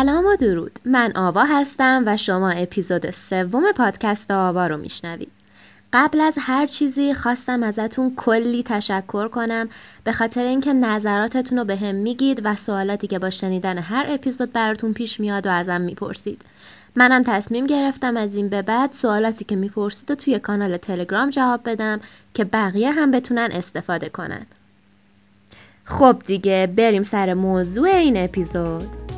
سلام و درود. من آوا هستم و شما اپیزود سوم پادکست آوا رو میشنوید. قبل از هر چیزی خواستم ازتون کلی تشکر کنم. به خاطر اینکه نظراتتون رو به هم میگید و سوالاتی که با شنیدن هر اپیزود براتون پیش میاد و ازم می‌پرسید. منم تصمیم گرفتم از این به بعد سوالاتی که می‌پرسید و توی کانال تلگرام جواب بدم که بقیه هم بتونن استفاده کنن. خب دیگه بریم سر موضوع این اپیزود.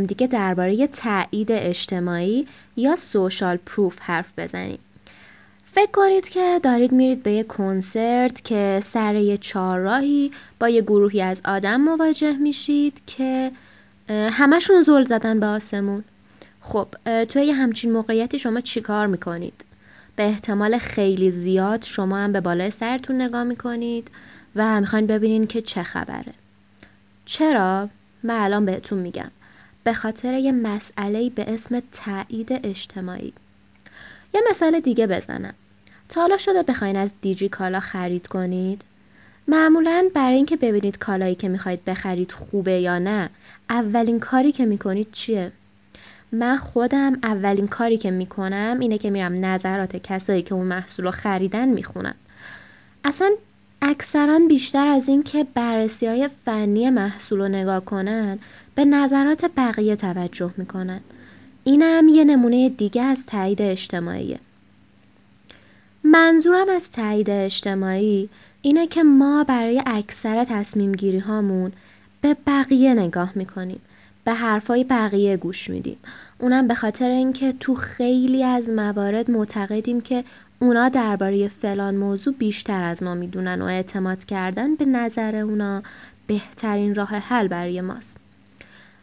همدیگه درباره تایید اجتماعی یا سوشال پروف حرف بزنیم فکر کنید که دارید میرید به یه کنسرت که سر یه چهارراهی با یه گروهی از آدم مواجه میشید که همشون زل زدن به آسمون خب توی یه همچین موقعیتی شما چیکار می‌کنید؟ به احتمال خیلی زیاد شما هم به بالای سرتون نگاه می‌کنید و می‌خواین ببینین که چه خبره چرا؟ من الان بهتون میگم به خاطر یه مسئله به اسم تایید اجتماعی. یه مثال دیگه بزنم. تا حالا شده بخواین از دیجی کالا خرید کنید؟ معمولا برای اینکه ببینید کالایی که می‌خواید بخرید خوبه یا نه اولین کاری که می‌کنید چیه؟ من خودم اولین کاری که می‌کنم اینه که میرم نظرات کسایی که اون محصول رو خریدن می‌خونم. اصلا اکثرا بیشتر از اینکه بررسی های فنی محصول رو نگاه کنن به نظرات بقیه توجه می‌کنن. اینم یه نمونه دیگه از تایید اجتماعیه. منظورم از تایید اجتماعی اینه که ما برای اکثر تصمیم گیری هامون به بقیه نگاه می‌کنیم به حرفای بقیه گوش میدیم. اونم به خاطر اینکه تو خیلی از موارد معتقدیم که اونا درباره فلان موضوع بیشتر از ما می‌دونن و اعتماد کردن به نظر اونا بهترین راه حل برای ماست.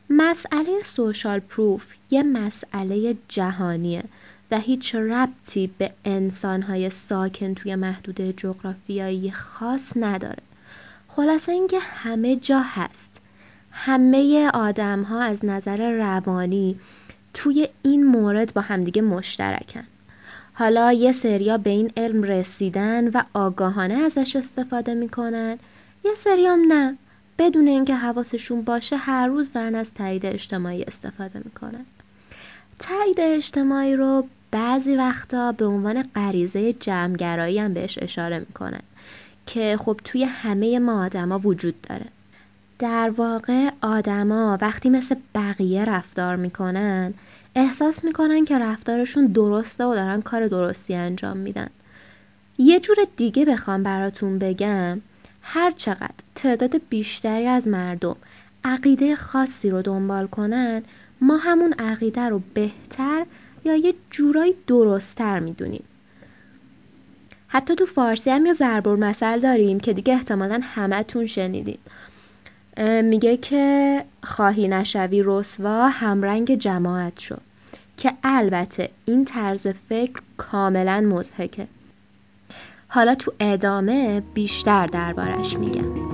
مسئله سوشال پروف یه مسئله جهانیه و هیچ ربطی به انسانهای ساکن توی محدوده جغرافیایی خاص نداره. خلاصه اینکه همه جا هست. همه آدم ها از نظر روانی توی این مورد با همدیگه مشترکن. حالا یه سریا به این علم رسیدن و آگاهانه ازش استفاده می‌کنن یه سریام نه. بدون اینکه حواسشون باشه هر روز دارن از تایید اجتماعی استفاده می‌کنن. تایید اجتماعی رو بعضی وقتا به عنوان غریزه جمعگرایی هم بهش اشاره می‌کنن که خب توی همه ما آدما وجود داره. در واقع آدما وقتی مثل بقیه رفتار می‌کنن احساس می‌کنن که رفتارشون درسته و دارن کار درستی انجام میدن. یه جور دیگه بخوام براتون بگم هر چقدر تعداد بیشتری از مردم عقیده خاصی رو دنبال کنن ما همون عقیده رو بهتر یا یه جورایی درستتر می‌دونیم. حتی تو فارسی هم یه ضرب مثل داریم که دیگه احتمالا همتون شنیدین. میگه که خواهی نشوی رسوا همرنگ جماعت شو که البته این طرز فکر کاملا مزهکه حالا تو ادامه بیشتر دربارش میگم.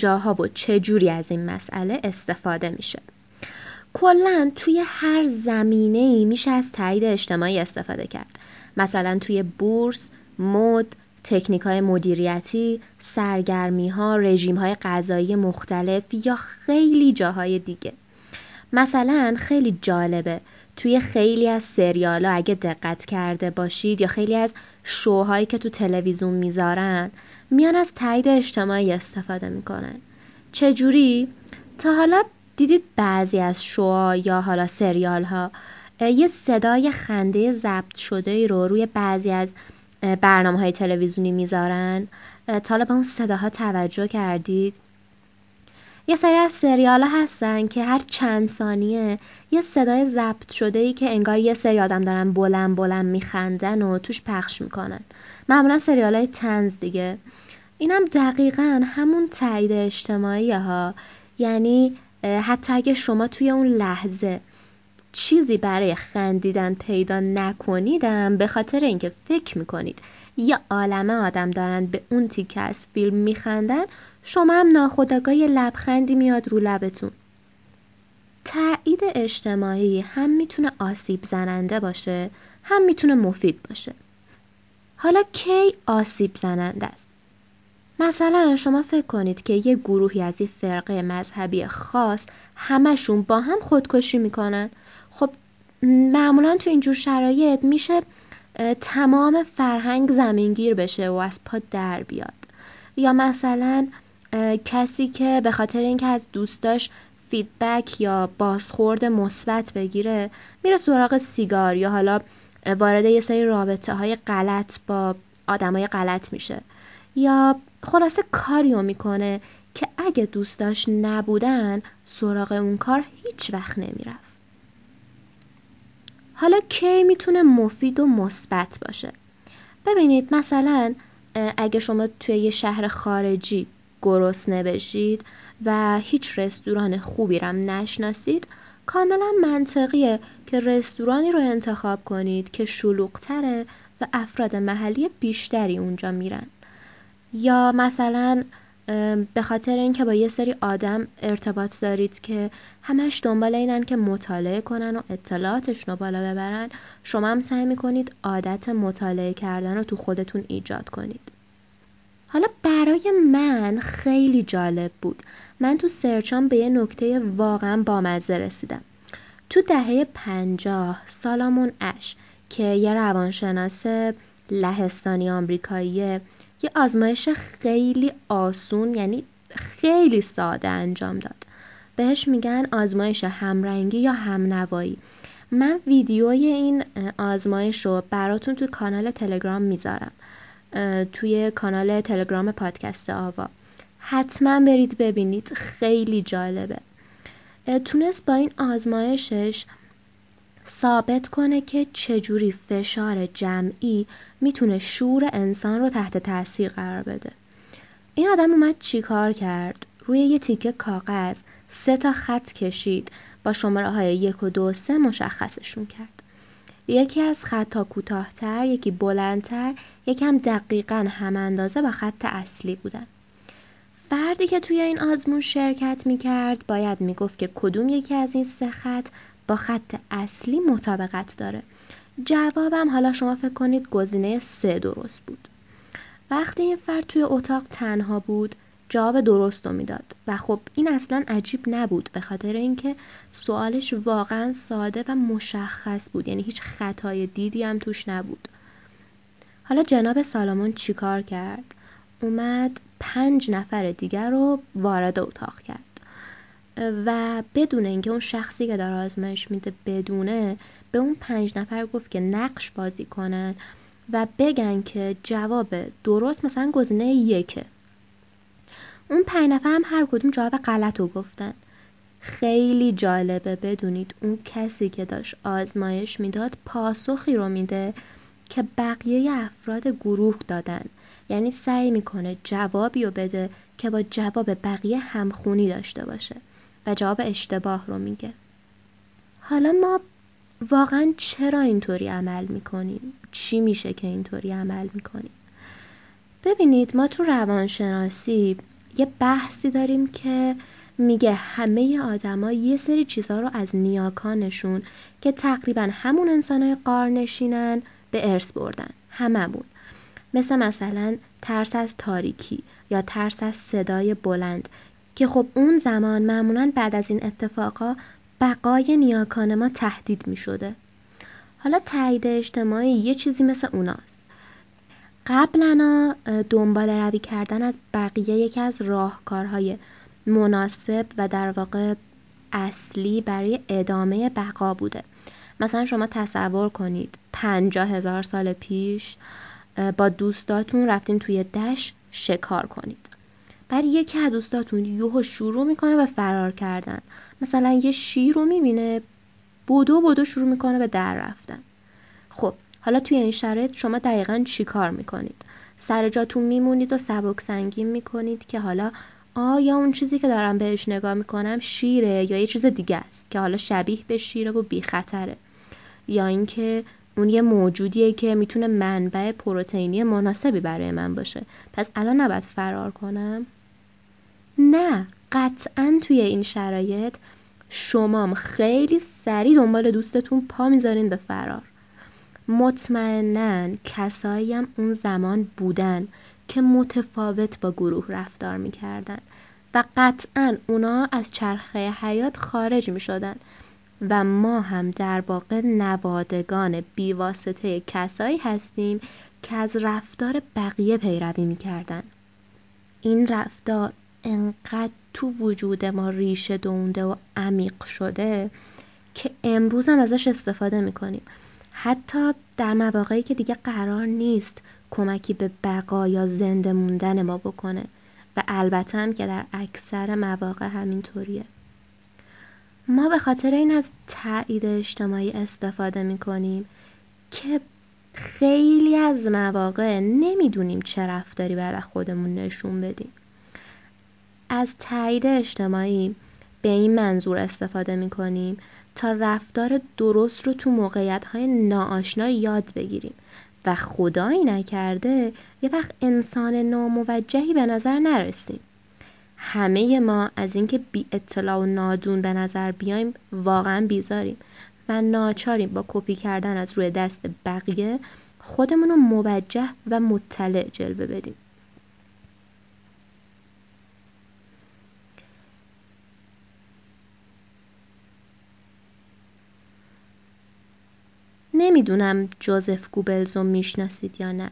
کجاها و چجوری از این مسئله استفاده میشه. کلا توی هر زمینه ای میشه از تایید اجتماعی استفاده کرد. مثلا توی بورس، مد، تکنیک های مدیریتی، سرگرمی ها، رژیم های غذایی مختلف یا خیلی جاهای دیگه. مثلا خیلی جالبه توی خیلی از سریال ها اگه دقت کرده باشید یا خیلی از شوهایی که تو تلویزیون می‌ذارن میان از تایید اجتماعی استفاده می‌کنن. چجوری؟ تا حالا دیدید بعضی از شوها یا حالا سریال ها یه صدای خنده ضبط شده رو روی بعضی از برنامه های تلویزیونی می‌ذارن؟ تا به اون صداها توجه کردید؟ یه سری از سریال هستن که هر چند ثانیه یه صدای ضبط شده ای که انگار یه سری آدم دارن بلند بلند میخندن و توش پخش می‌کنن. معمولا سریال های تنز دیگه. اینم دقیقا همون تایید اجتماعی ها یعنی حتی اگه شما توی اون لحظه چیزی برای خندیدن پیدا نکنیدم به خاطر اینکه فکر می‌کنید یه عالمه آدم دارن به اون تیکه از فیلم میخندن شما هم ناخداگاه لبخندی میاد رو لبتون. تایید اجتماعی هم می‌تونه آسیب زننده باشه هم می‌تونه مفید باشه. حالا کی آسیب زننده است؟ مثلا شما فکر کنید که یه گروهی از یه فرقه مذهبی خاص همشون با هم خودکشی می‌کنن. خب معمولا تو اینجور شرایط میشه تمام فرهنگ زمینگیر بشه و از پا در بیاد. یا مثلا کسی که به خاطر اینکه از دوستاش فیدبک یا بازخورد مثبت بگیره میره سراغ سیگار یا حالا وارد یه سری رابطه های غلط با آدمای غلط میشه. یا خلاصه کاریو می‌کنه که اگه دوستاش نبودن سراغ اون کار هیچ وقت نمی‌رفت. حالا کی می‌تونه مفید و مثبت باشه؟ ببینید مثلا اگه شما توی یه شهر خارجی گرسنه بشید و هیچ رستوران خوبی رم نشناسید کاملا منطقیه که رستورانی رو انتخاب کنید که شلوغتره و افراد محلی بیشتری اونجا میرن. یا مثلا به خاطر اینکه با یه سری آدم ارتباط دارید که همش دنبال اینن که مطالعه کنن و اطلاعاتشون رو بالا ببرن شما هم سعی می‌کنید عادت مطالعه کردن رو تو خودتون ایجاد کنید. حالا برای من خیلی جالب بود. من تو سرچام به یه نکته واقعا بامزه رسیدم. تو دهه پنجاه سالامون اش که یه روانشناس لهستانی آمریکاییه یه آزمایش خیلی آسون یعنی خیلی ساده انجام داد. بهش میگن آزمایش همرنگی یا همنوایی. من ویدیوی این آزمایش رو براتون تو کانال تلگرام می‌ذارم. توی کانال تلگرام پادکست آوا. حتما برید ببینید. خیلی جالبه. تونست با این آزمایشش ثابت کنه که چجوری فشار جمعی می‌تونه شور انسان رو تحت تاثیر قرار بده. این آدم اومد چیکار کرد؟ روی یه تیکه کاغذ سه تا خط کشید با شماره های یک و دو سه مشخصشون کرد. یکی از خطا کوتاهتر یکی بلندتر یکم دقیقا هم اندازه با خط اصلی بودن. فردی که توی این آزمون شرکت می‌کرد باید می‌گفت که کدوم یکی از این سه خط با خط اصلی مطابقت داره. جوابم حالا شما فکر کنید گزینه سه درست بود. وقتی این فرد توی اتاق تنها بود جواب درست رو می‌داد. و خب این اصلا عجیب نبود به خاطر اینکه سوالش واقعا ساده و مشخص بود. یعنی هیچ خطای دیدی هم توش نبود. حالا جناب سالامون چیکار کرد؟ اومد پنج نفر دیگر رو وارد اتاق کرد. و بدون اینکه اون شخصی که داره آزمایش میده بدونه به اون پنج نفر گفت که نقش بازی کنن و بگن که جواب درست مثلا گزینه یکه. اون پنج نفر هم هر کدوم جواب غلط رو گفتن. خیلی جالبه بدونید اون کسی که داشت آزمایش می‌داد پاسخی رو میده که بقیه افراد گروه دادن. یعنی سعی می‌کنه جوابی رو بده که با جواب بقیه همخونی داشته باشه. و جواب اشتباه رو میگه حالا ما واقعا چرا اینطوری عمل می‌کنیم؟ چی میشه که اینطوری عمل می‌کنیم؟ ببینید ما تو روانشناسی یه بحثی داریم که میگه همه آدما یه سری چیزها رو از نیاکانشون که تقریبا همون انسانهای قارنشینن به ارث بردن هممون مثل مثلا ترس از تاریکی یا ترس از صدای بلند که خب اون زمان معمولا بعد از این اتفاقا بقای نیاکان ما تهدید می شده. حالا تایید اجتماعی یه چیزی مثل اوناست. قبلنا دنبال روی کردن از بقیه یکی از راهکارهای مناسب و در واقع اصلی برای ادامه بقا بوده مثلا شما تصور کنید پنجاه هزار سال پیش با دوستاتون رفتین توی دشت شکار کنید بعد یکی از دوستاتون یوهو شروع می‌کنه به فرار کردن. مثلا یه شیر رو می‌بینه بودو بودو شروع می‌کنه به در رفتن. خب حالا توی این شرایط شما دقیقا چی کار می‌کنید؟ سر جاتون میمونید و سبک سنگین می‌کنید که حالا آیا اون چیزی که دارم بهش نگاه می‌کنم شیره یا یه چیز دیگه است که حالا شبیه به شیره و بی خطره یا اینکه اون یه موجودیه که می‌تونه منبع پروتئینی مناسبی برای من باشه. پس الان نباید فرار کنم؟ نه قطعا توی این شرایط شمام خیلی سریع دنبال دوستتون پا می‌ذارین به فرار. مطمئنا کسایی هم اون زمان بودن که متفاوت با گروه رفتار می‌کردن و قطعا اونا از چرخه حیات خارج می‌شدن و ما هم در واقع نوادگان بیواسطه کسایی هستیم که از رفتار بقیه پیروی می‌کردن. این رفتار انقدر تو وجود ما ریشه دونده و عمیق شده که امروز هم ازش استفاده می‌کنیم. حتی در مواقعی که دیگه قرار نیست کمکی به بقا یا زنده موندن ما بکنه. و البته هم که در اکثر مواقع همینطوریه. ما به خاطر این از تایید اجتماعی استفاده می‌کنیم که خیلی از مواقع نمی‌دونیم چه رفتاری برای خودمون نشون بدیم. از تایید اجتماعی به این منظور استفاده می‌کنیم تا رفتار درست رو تو موقعیت های ناآشنا یاد بگیریم. و خدایی نکرده یه وقت انسان ناموجهی به نظر نرسیم. همه ما از اینکه بی اطلاع و نادون به نظر بیایم واقعا بیزاریم و ناچاریم با کپی کردن از روی دست بقیه خودمون رو موجه و مطلع جلوه بدیم. نمی‌دونم جوزف گوبلز رو می‌شناسید یا نه.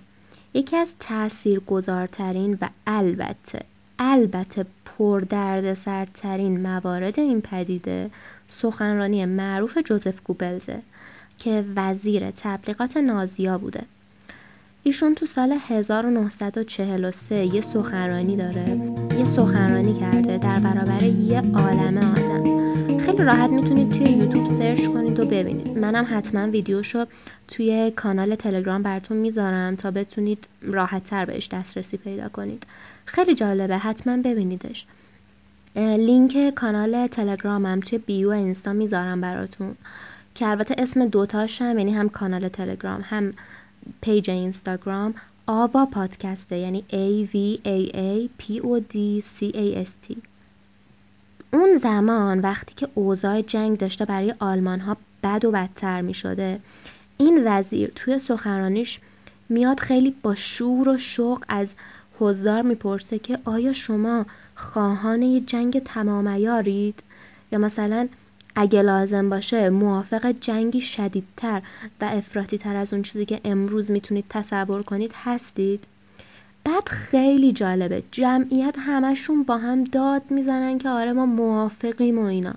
یکی از تأثیر گذارترین و البته البته پردردسرترین موارد این پدیده سخنرانی معروف جوزف گوبلزه که وزیر تبلیغات نازیا بوده. ایشون تو سال 1943 یه سخنرانی داره. یه سخنرانی کرده در برابر یه عالم آدم. خیلی راحت می‌تونید توی یوتیوب سرچ کنید و ببینید. منم حتما ویدیوشو توی کانال تلگرام براتون می‌ذارم تا بتونید راحت تر بهش دسترسی پیدا کنید. خیلی جالبه حتما ببینیدش. لینک کانال تلگرامم توی bio اینستا می‌ذارم براتون که البته اسم دوتاشم یعنی هم کانال تلگرام هم page اینستاگرام آوا پادکسته یعنی A V A A P O D C A S T. اون زمان وقتی که اوضاع جنگ داشته برای آلمان ها بد و بدتر می شده این وزیر توی سخنرانیش میاد خیلی با شور و شوق از حضار می‌پرسه که آیا شما خواهان یه جنگ تمامیارید یا مثلا اگه لازم باشه موافق جنگی شدیدتر و افراطی تر از اون چیزی که امروز می‌تونید تصور کنید هستید؟ بعد خیلی جالبه. جمعیت همشون با هم داد می‌زنن که آره ما موافقیم و اینا.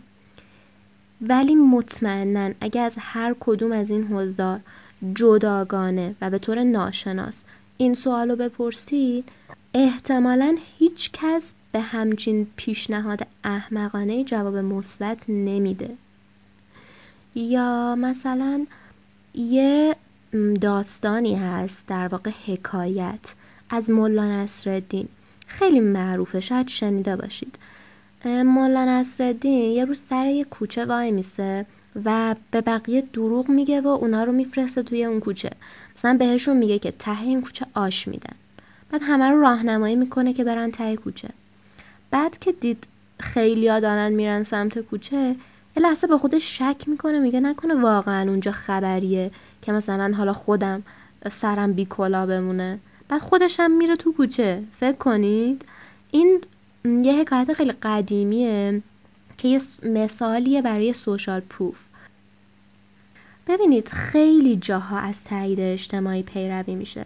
ولی مطمئنا اگه از هر کدوم از این حضار جداگانه و به طور ناشناس این سوال رو بپرسید احتمالا هیچ کس به همچین پیشنهاد احمقانه جواب مثبت نمیده. یا مثلا یه داستانی هست در واقع حکایت. از ملا نصرالدین. خیلی معروفه شاید شنیده باشید. ملا نصرالدین یه روز سر یه کوچه وای میسه و به بقیه دروغ میگه و اونا رو میفرسته توی اون کوچه. مثلا بهشون میگه که ته این کوچه آش میدن. بعد همه رو راهنمایی می‌کنه که برن ته کوچه. بعد که دید خیلیا دارن میرن سمت کوچه یه لحظه به خودش شک می‌کنه میگه نکنه واقعا اونجا خبریه که مثلا حالا خودم سرم بی کلا بمونه. بعد خودش هم میره تو کوچه. فکر کنید؟ این یه حکایت خیلی قدیمیه که یه مثالیه برای سوشال پروف. ببینید خیلی جاها از تایید اجتماعی پیروی میشه.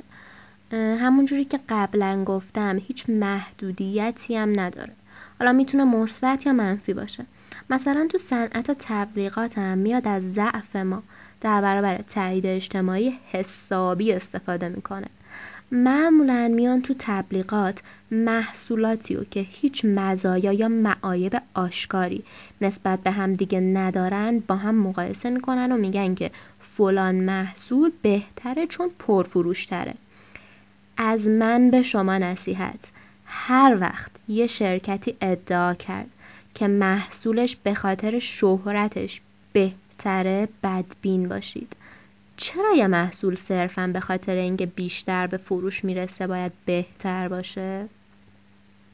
همونجوری که قبلا گفتم هیچ محدودیتی هم نداره. حالا می‌تونه مثبت یا منفی باشه. مثلا تو صنعت تبلیغات هم میاد از ضعف ما در برابر تایید اجتماعی حسابی استفاده می‌کنه. معمولا میان تو تبلیغات محصولاتی و که هیچ مزایا یا معایب آشکاری نسبت به هم دیگه ندارن با هم مقایسه می‌کنن و میگن که فلان محصول بهتره چون پرفروشتره. از من به شما نصیحت هر وقت یه شرکتی ادعا کرد که محصولش به خاطر شهرتش بهتره بدبین باشید. چرا یه محصول صرفا به خاطر اینکه بیشتر به فروش می‌رسه باید بهتر باشه؟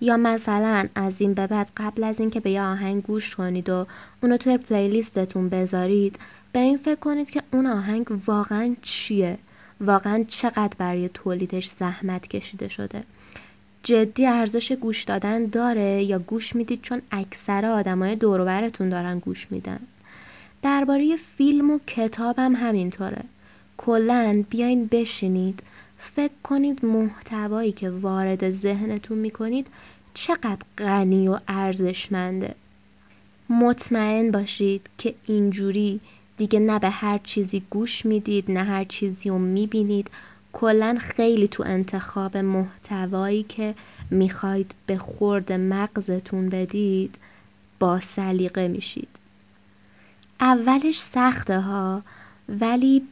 یا مثلا از این به بعد قبل از اینکه به یه آهنگ گوش کنید و اونو توی پلیلیستتون بذارید به این فکر کنید که اون آهنگ واقعا چیه؟ واقعا چقدر برای تولیدش زحمت کشیده شده؟ جدی ارزش گوش دادن داره یا گوش می‌دید چون اکثر آدمای دورورتون دارن گوش میدن؟ درباره فیلم و کتاب هم همینطوره. کلا بیاین بشینید. فکر کنید محتوایی که وارد ذهنتون می‌کنید چقدر غنی و ارزشمنده. مطمئن باشید که اینجوری دیگه نه به هر چیزی گوش می‌دید نه هر چیزی رو می‌بینید. کلا خیلی تو انتخاب محتوایی که می‌خواید به خورد مغزتون بدید با سلیقه میشید. اولش سخته ها ولی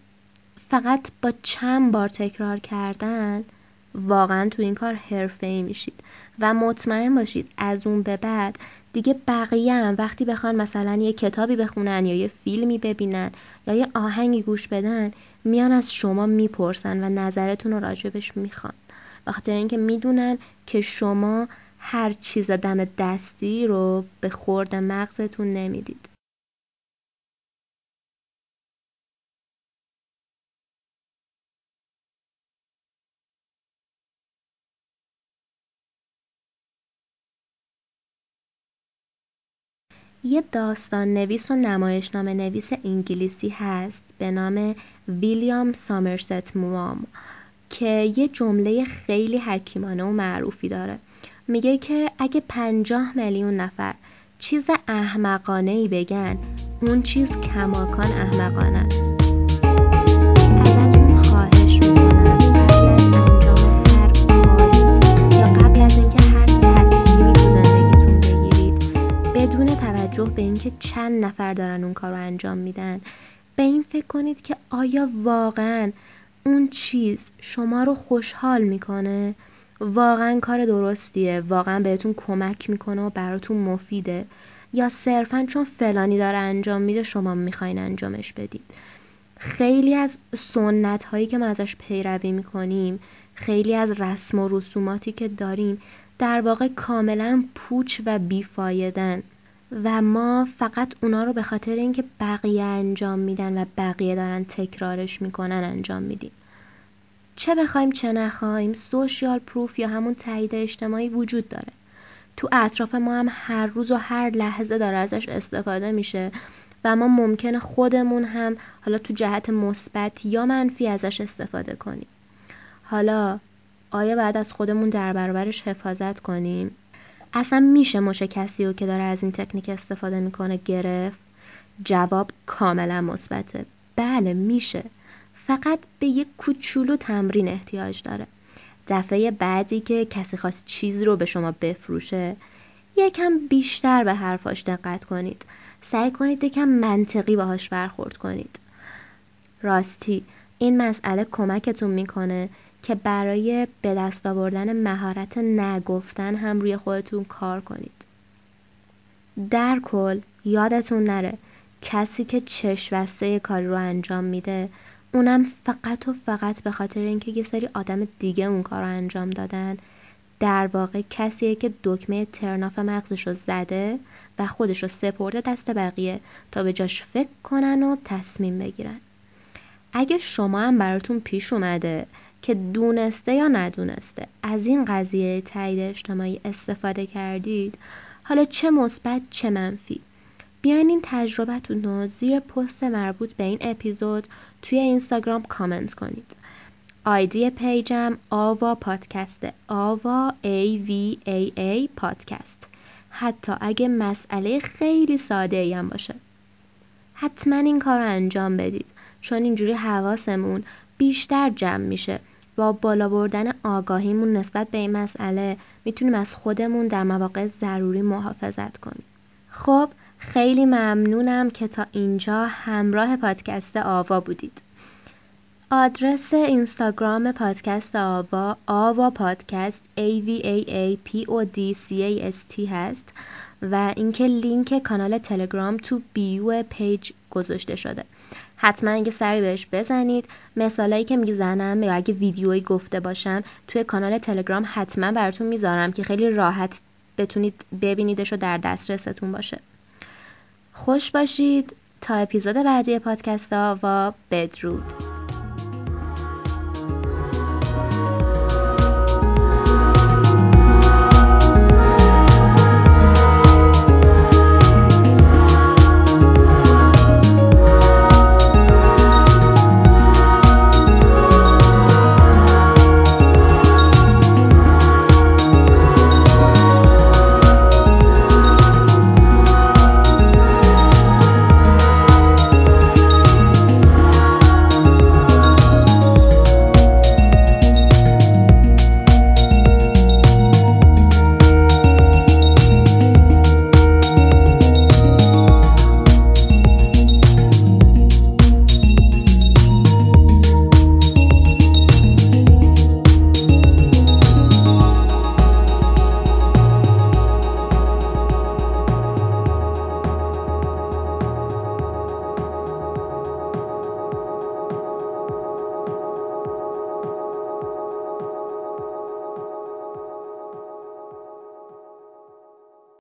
فقط با چند بار تکرار کردن واقعا تو این کار حرفه ای میشید. و مطمئن باشید از اون به بعد دیگه بقیه هم وقتی بخوان مثلا یه کتابی بخونن یا یه فیلمی ببینن یا یه آهنگی گوش بدن میان از شما می‌پرسن و نظرتون رو راجبش می‌خوان. بخاطر اینکه می‌دونن که شما هر چیز دم دستی رو به خورد مغزتون نمی‌دید. یه داستان نویس و نمایشنامه نویس انگلیسی هست به نام ویلیام سامرست موام که یه جمله خیلی حکیمانه و معروفی داره. میگه که اگه پنجاه میلیون نفر چیز احمقانه ای بگن اون چیز کماکان احمقانه است. به اینکه چند نفر دارن اون کار رو انجام میدن به این فکر کنید که آیا واقعا اون چیز شما رو خوشحال می‌کنه؟ واقعا کار درستیه؟ واقعا بهتون کمک می‌کنه و براتون مفیده؟ یا صرفا چون فلانی داره انجام میده شما می‌خواین انجامش بدید؟ خیلی از سنت هایی که ما ازش پیروی می‌کنیم خیلی از رسم و رسوماتی که داریم در واقع کاملا پوچ و بیفایدن. و ما فقط اونا رو به خاطر اینکه بقیه انجام میدن و بقیه دارن تکرارش می‌کنن انجام میدیم. چه بخوایم چه نخوایم سوشیال پروف یا همون تایید اجتماعی وجود داره. تو اطراف ما هم هر روز و هر لحظه داره ازش استفاده میشه و ما ممکنه خودمون هم حالا تو جهت مثبت یا منفی ازش استفاده کنیم. حالا آیا بعد از خودمون در برابرش حفاظت کنیم؟ اصلا میشه مشه کسی رو که داره از این تکنیک استفاده می‌کنه گرفت؟ جواب کاملا مثبته. بله میشه. فقط به یک کوچولو تمرین احتیاج داره. دفعه بعدی که کسی خواست چیز رو به شما بفروشه یکم بیشتر به حرفاش دقت کنید. سعی کنید یکم منطقی باهاش برخورد کنید. راستی این مسئله کمکتون می‌کنه که برای به دست آوردن مهارت نگفتن هم روی خودتون کار کنید. در کل یادتون نره کسی که چشم کاری رو انجام میده اونم فقط و فقط به خاطر اینکه یه سری آدم دیگه اون کار رو انجام دادن در واقع کسیه که دکمه ترناف مغزش رو زده و خودش رو سپرده دست بقیه تا به جاش فکر کنن و تصمیم بگیرن. اگه شما هم براتون پیش اومده که دونسته یا ندونسته. از این قضیه تایید اجتماعی استفاده کردید. حالا چه مثبت چه منفی. بیاین این تجربتون رو زیر پست مربوط به این اپیزود توی اینستاگرام کامنت کنید. آیدی پیجم آوا پادکسته آوا ای وی ای ای پادکست. حتی اگه مسئله خیلی ساده ای هم باشه. حتما این کار رو انجام بدید. چون اینجوری حواسمون بیشتر جمع میشه. با بالا بردن آگاهیمون نسبت به این مسئله می‌تونیم از خودمون در مواقع ضروری محافظت کنیم. خب خیلی ممنونم که تا اینجا همراه پادکست آوا بودید. آدرس اینستاگرام پادکست آوا آوا پادکست A V A A P O D C A S T هست. و اینکه لینک کانال تلگرام تو bio page گذاشته شده. حتما اینکه سری بهش بزنید مثالایی که می‌زنم یا اگه ویدیویی گفته باشم توی کانال تلگرام حتما براتون می‌ذارم که خیلی راحت بتونید ببینیدش و در دسترستون باشه. خوش باشید. تا اپیزود بعدی پادکست ها و بدرود.